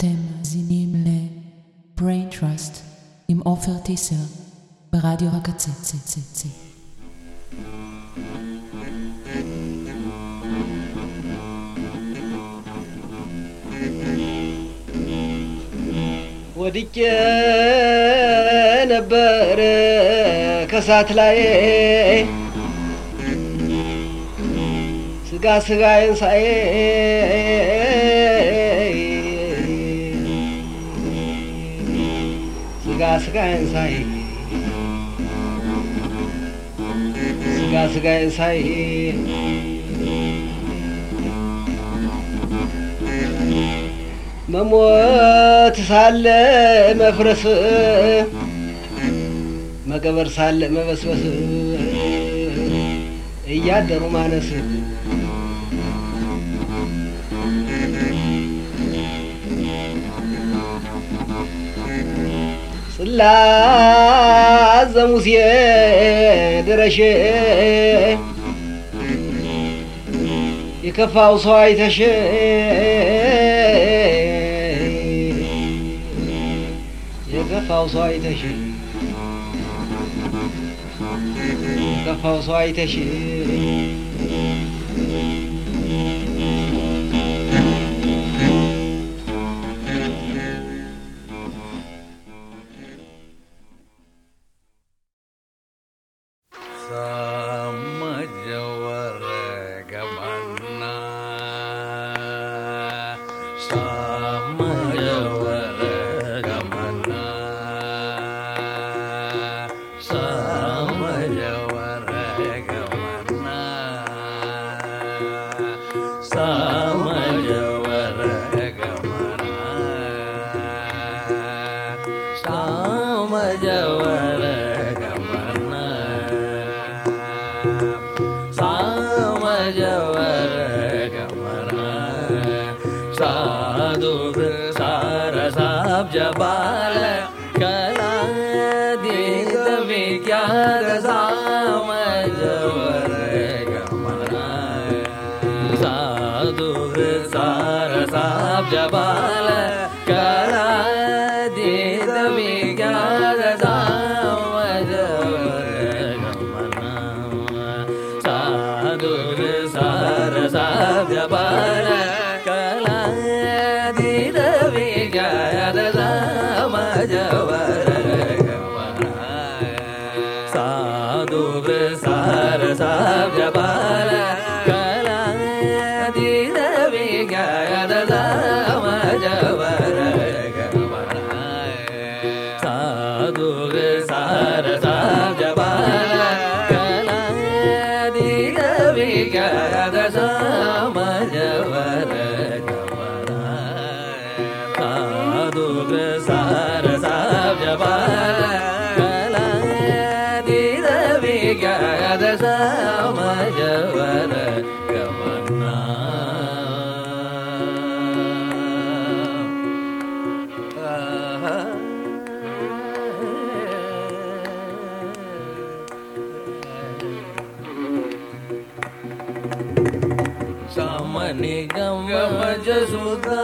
אתם מאזינים ל-Brain Trust עם עופר טיסר ברדיו הקצה. ወድቄ ነበር ከሳት ላይ ስጋ ስጋዬን ሳይ ስጋ ስጋ ስጋ መሞት ሳለ መፍረስ መቀበር ሳለ መበስበስ እያደሩ ማነስ لازم زياد رجاء يكفى وصايت شيء يكفى وصايت شيء يكفى وصايت شيء गम्यज जसुदा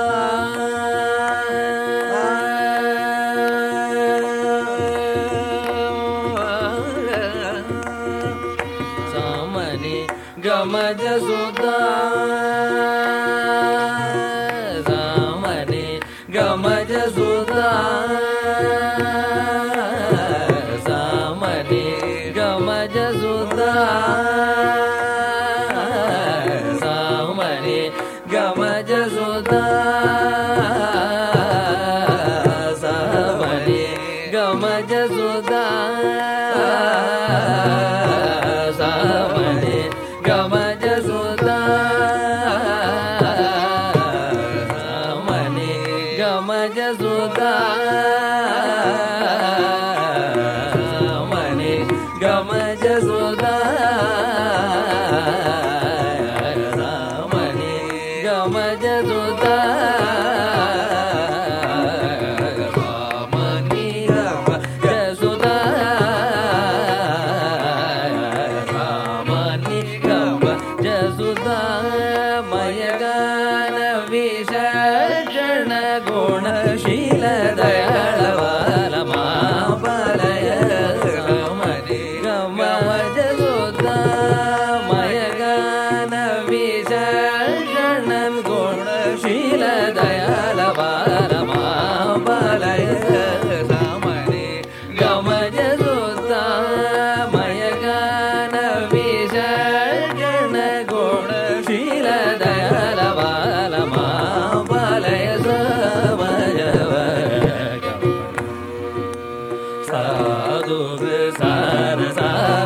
सारसा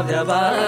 व्य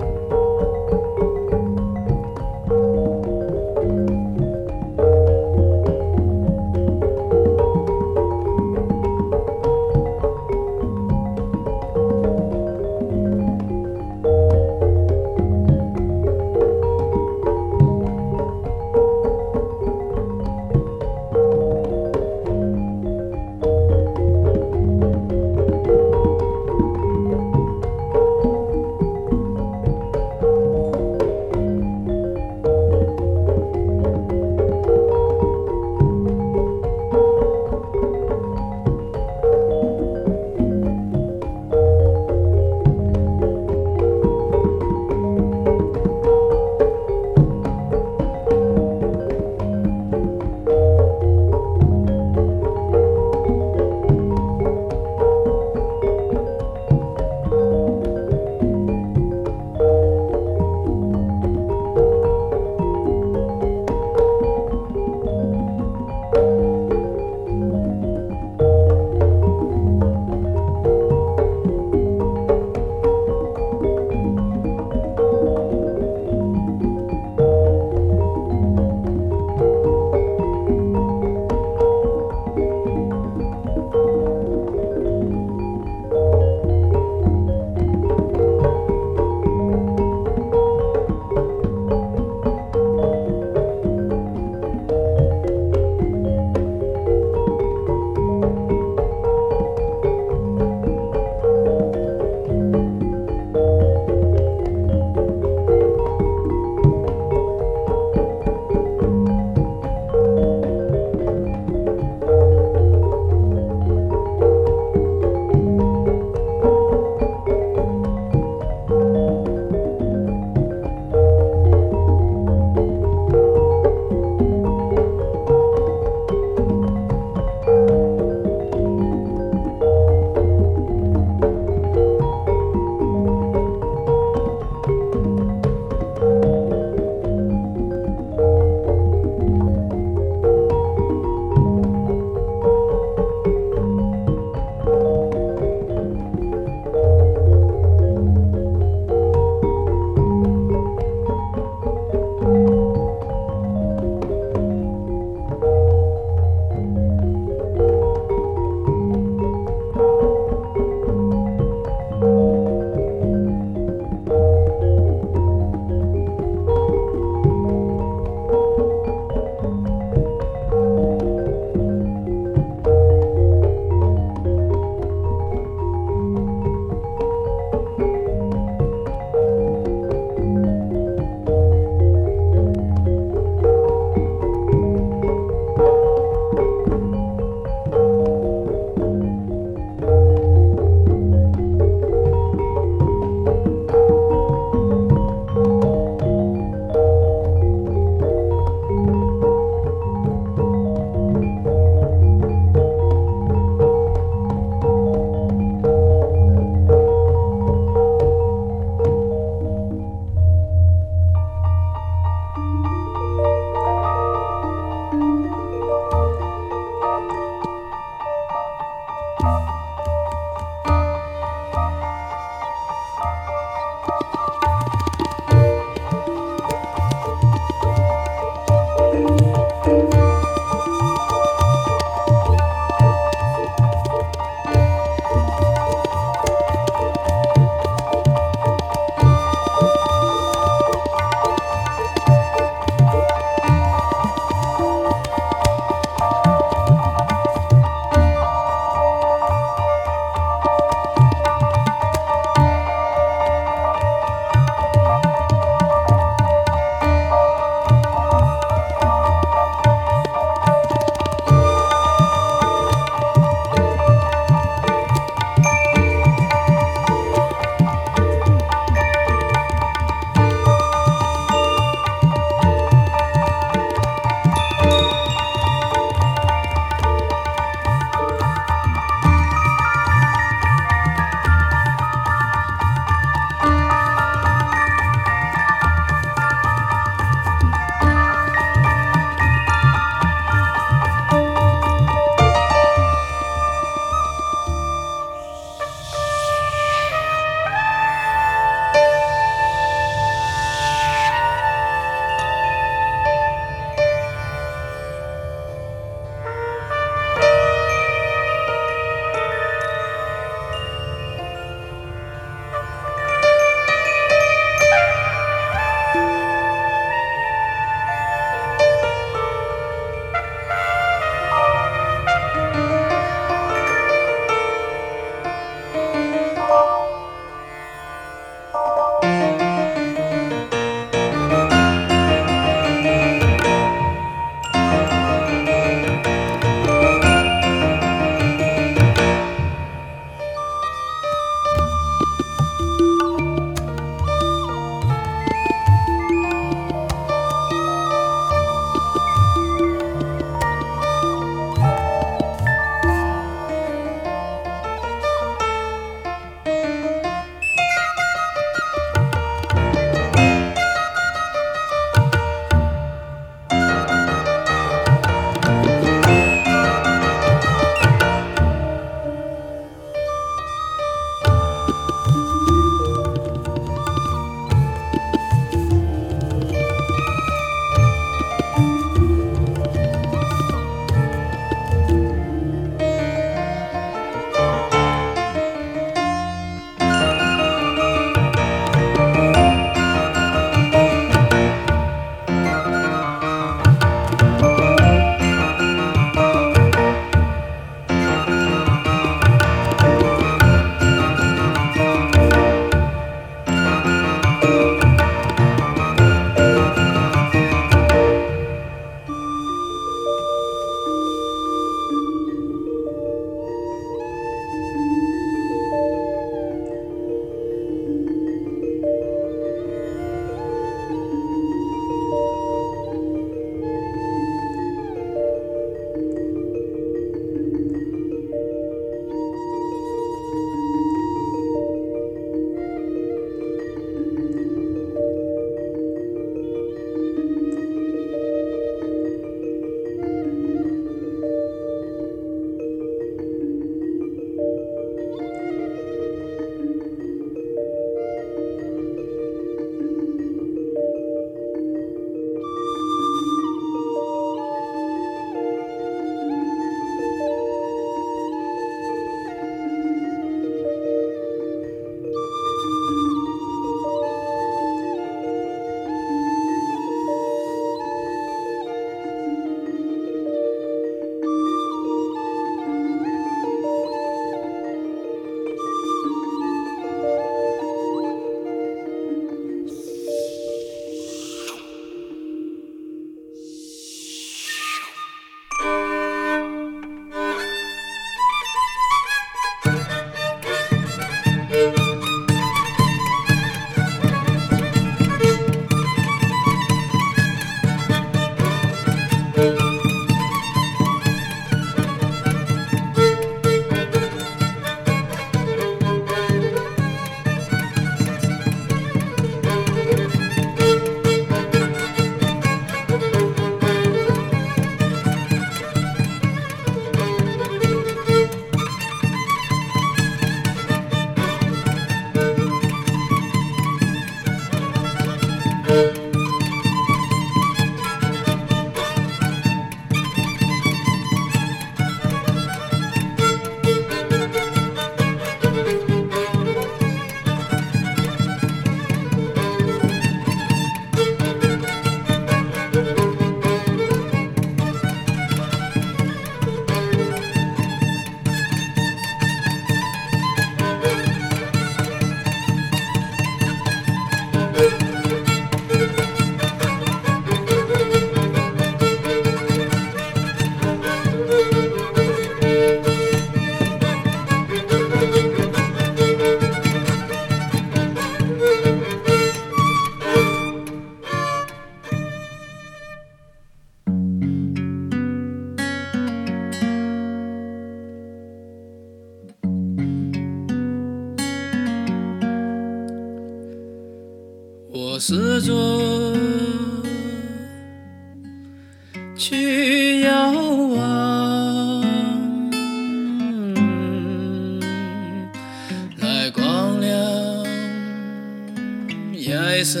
夜深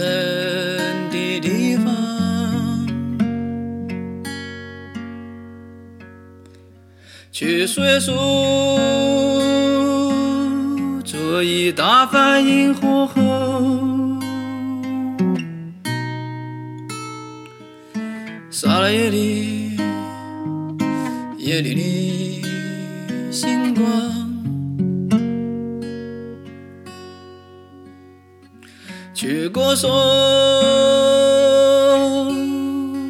的地方。去岁数这一大番萤火后，洒了夜里夜里的歌颂，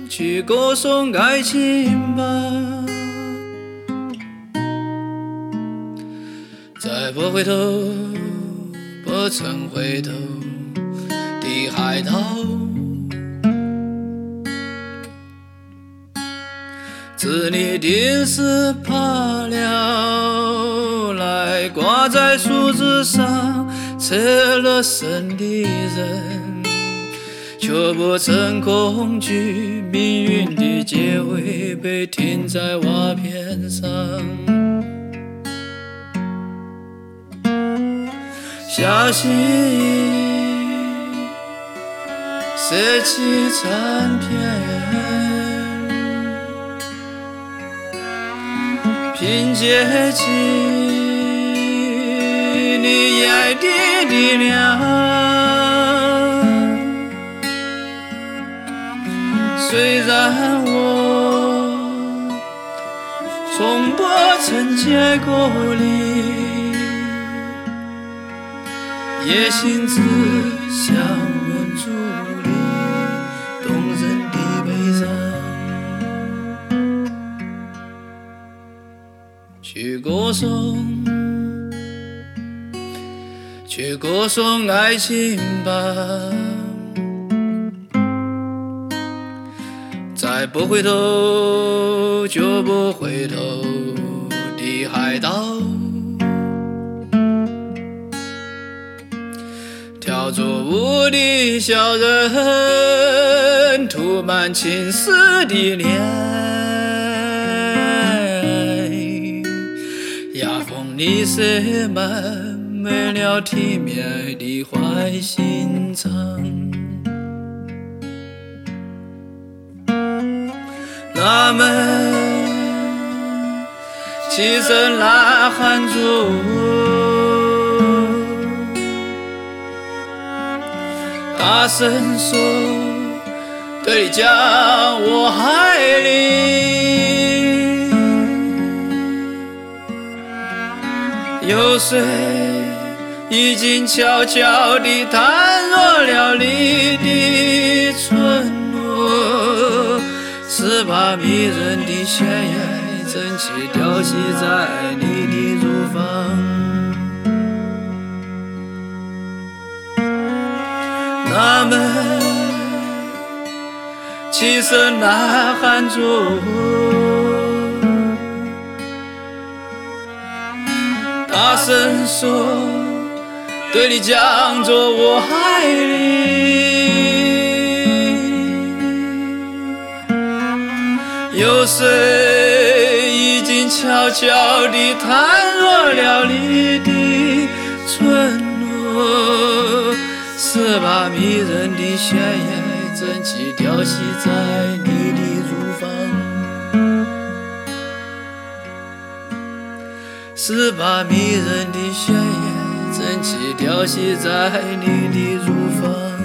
去歌颂爱情吧。再不回头，不曾回头的海岛，自你定是怕了，来挂在树枝上侧了身的人，却不曾恐惧命运的结尾被停在瓦片上。小心翼翼舍弃残片，凭借起你爱的力量。虽然我从不曾见过你。也心知想吻住你动人的悲伤，去歌颂，去歌颂爱情吧，再不回头就不回头的海岛。跳着舞的小人，涂满青丝的脸，牙缝里塞满没了体面的坏心肠。他们齐声呐喊着。大声说，对家，我爱你。有谁已经悄悄地淡落了你的村落，是怕迷人的鲜艳真气凋谢在你的乳房。他们齐声呐喊着，大声说，对你讲着我爱你。有谁已经悄悄地弹落了你的村落？是把迷人的鲜艳真气调戏在你的乳房，是把迷人的鲜艳细调息在你的乳房。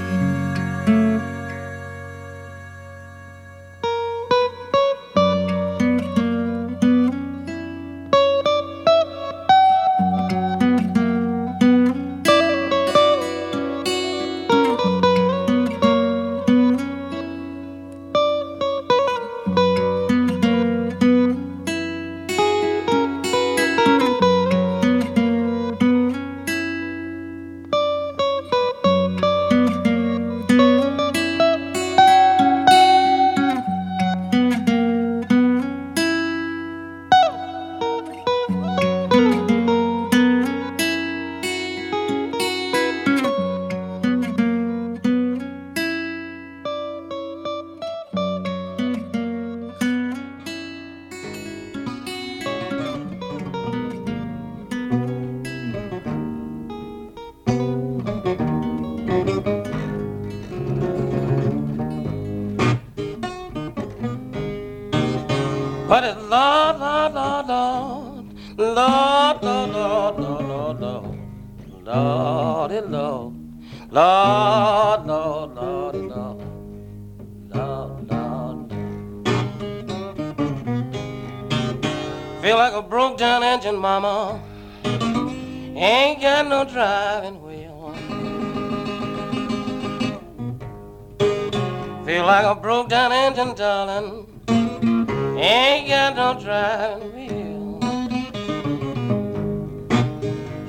A broke down engine, darling. Ain't got no driving wheel.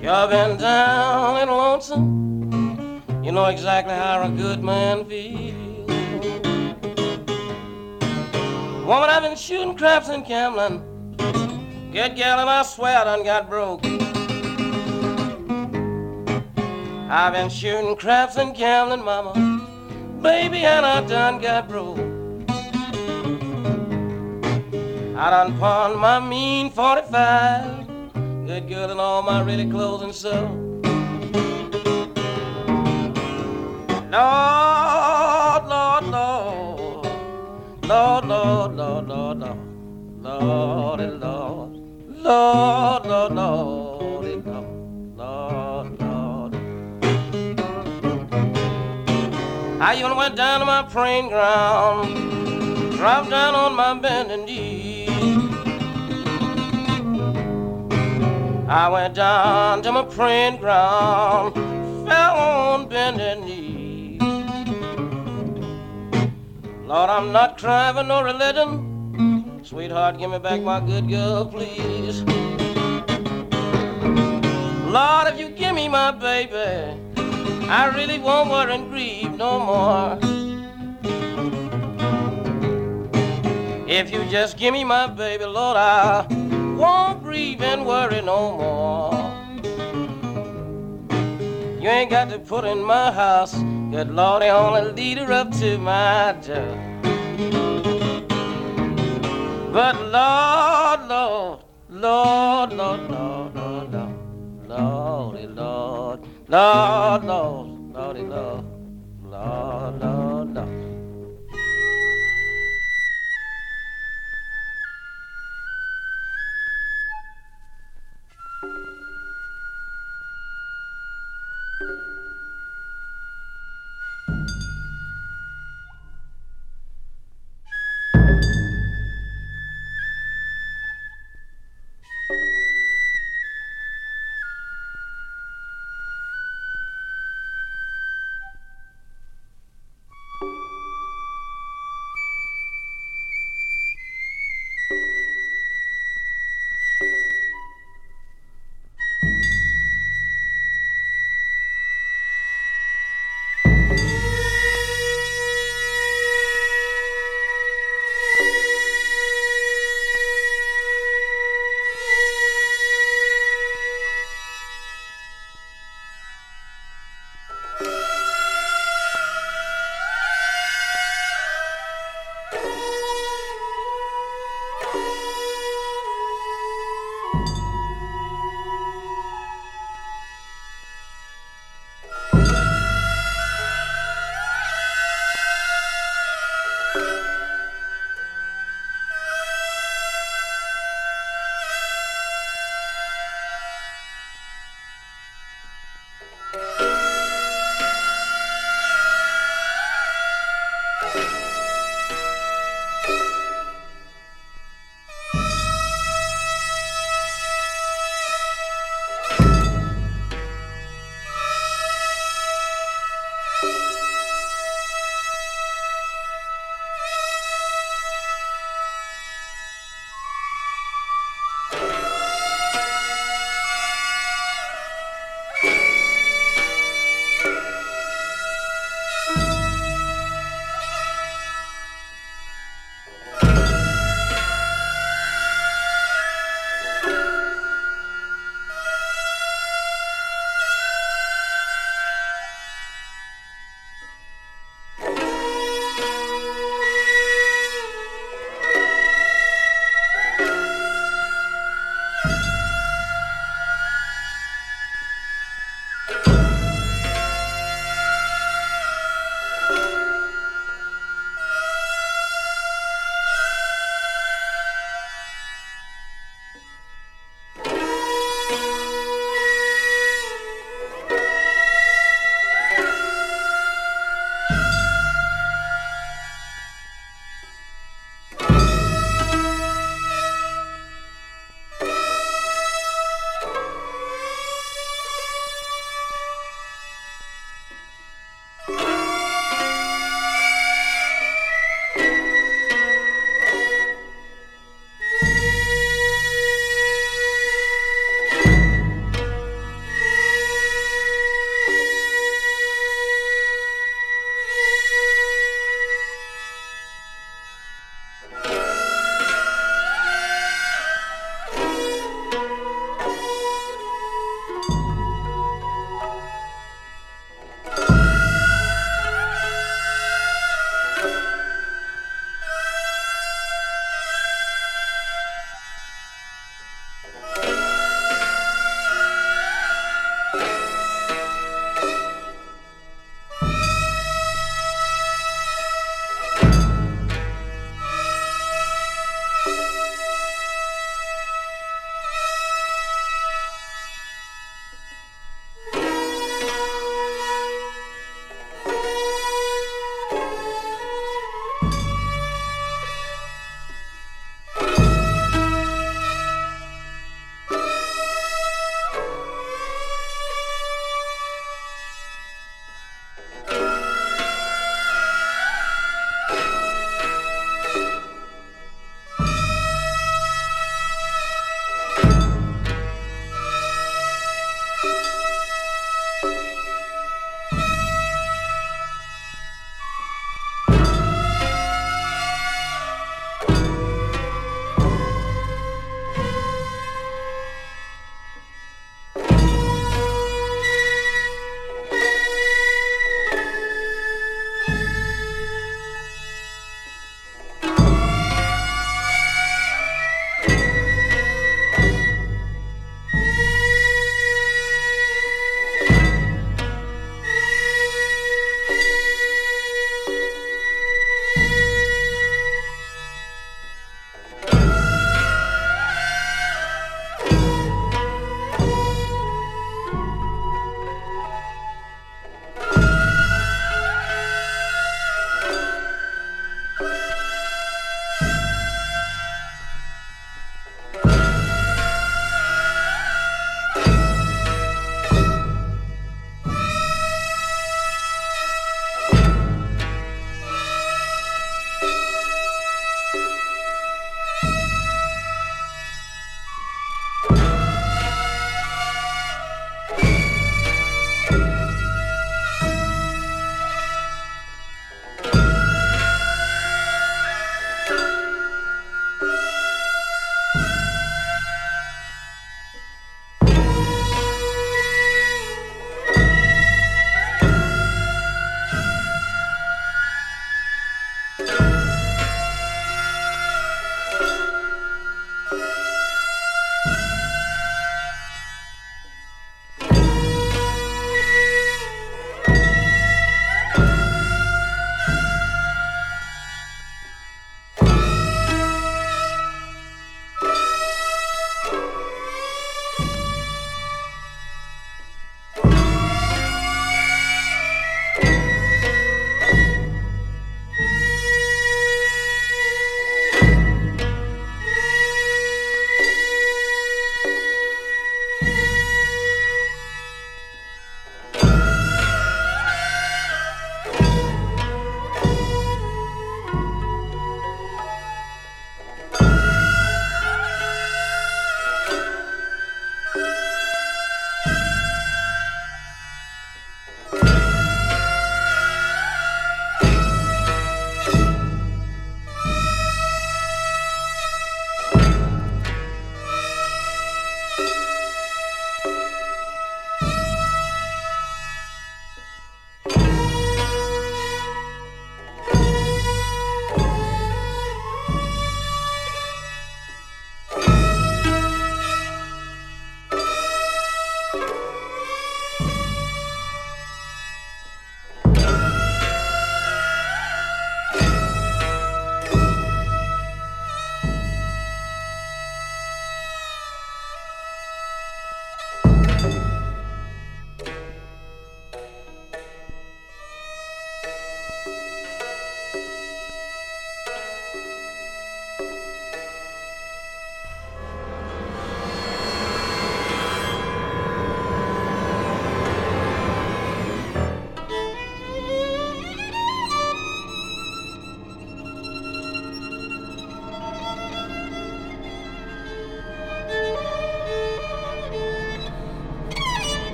Sure been down and lonesome. You know exactly how a good man feels. Woman, I've been shooting craps in Camlin. Good gal, and I swear I done got broke. I've been shooting craps in Camlin, mama. Baby, and I done got broke. I done pawned my mean 45. Good girl and all my really clothes and so. Lord, Lord, Lord. Lord, Lord, Lord, Lord, Lord. Lord, Lord. Lord, Lord, Lord, I even went down to my praying ground, dropped down on my bending knee. I went down to my praying ground, fell on bending knee. Lord, I'm not crying for no religion. Sweetheart, give me back my good girl, please. Lord, if you give me my baby, I really won't worry and grieve no more. If you just give me my baby, Lord, I won't grieve and worry no more. You ain't got to put in my house, good Lord, the only leader up to my door. But Lord, Lord, Lord, Lord, Lord, No, no.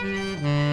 Música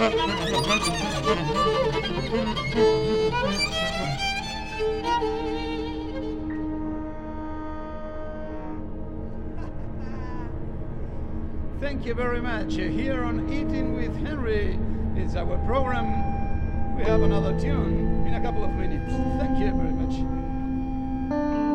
Thank you very much. Here on Eating with Henry is our program. We have another tune in a couple of minutes. Thank you very much.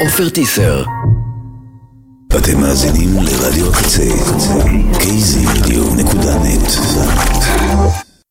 עופר טיסר.